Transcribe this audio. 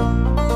you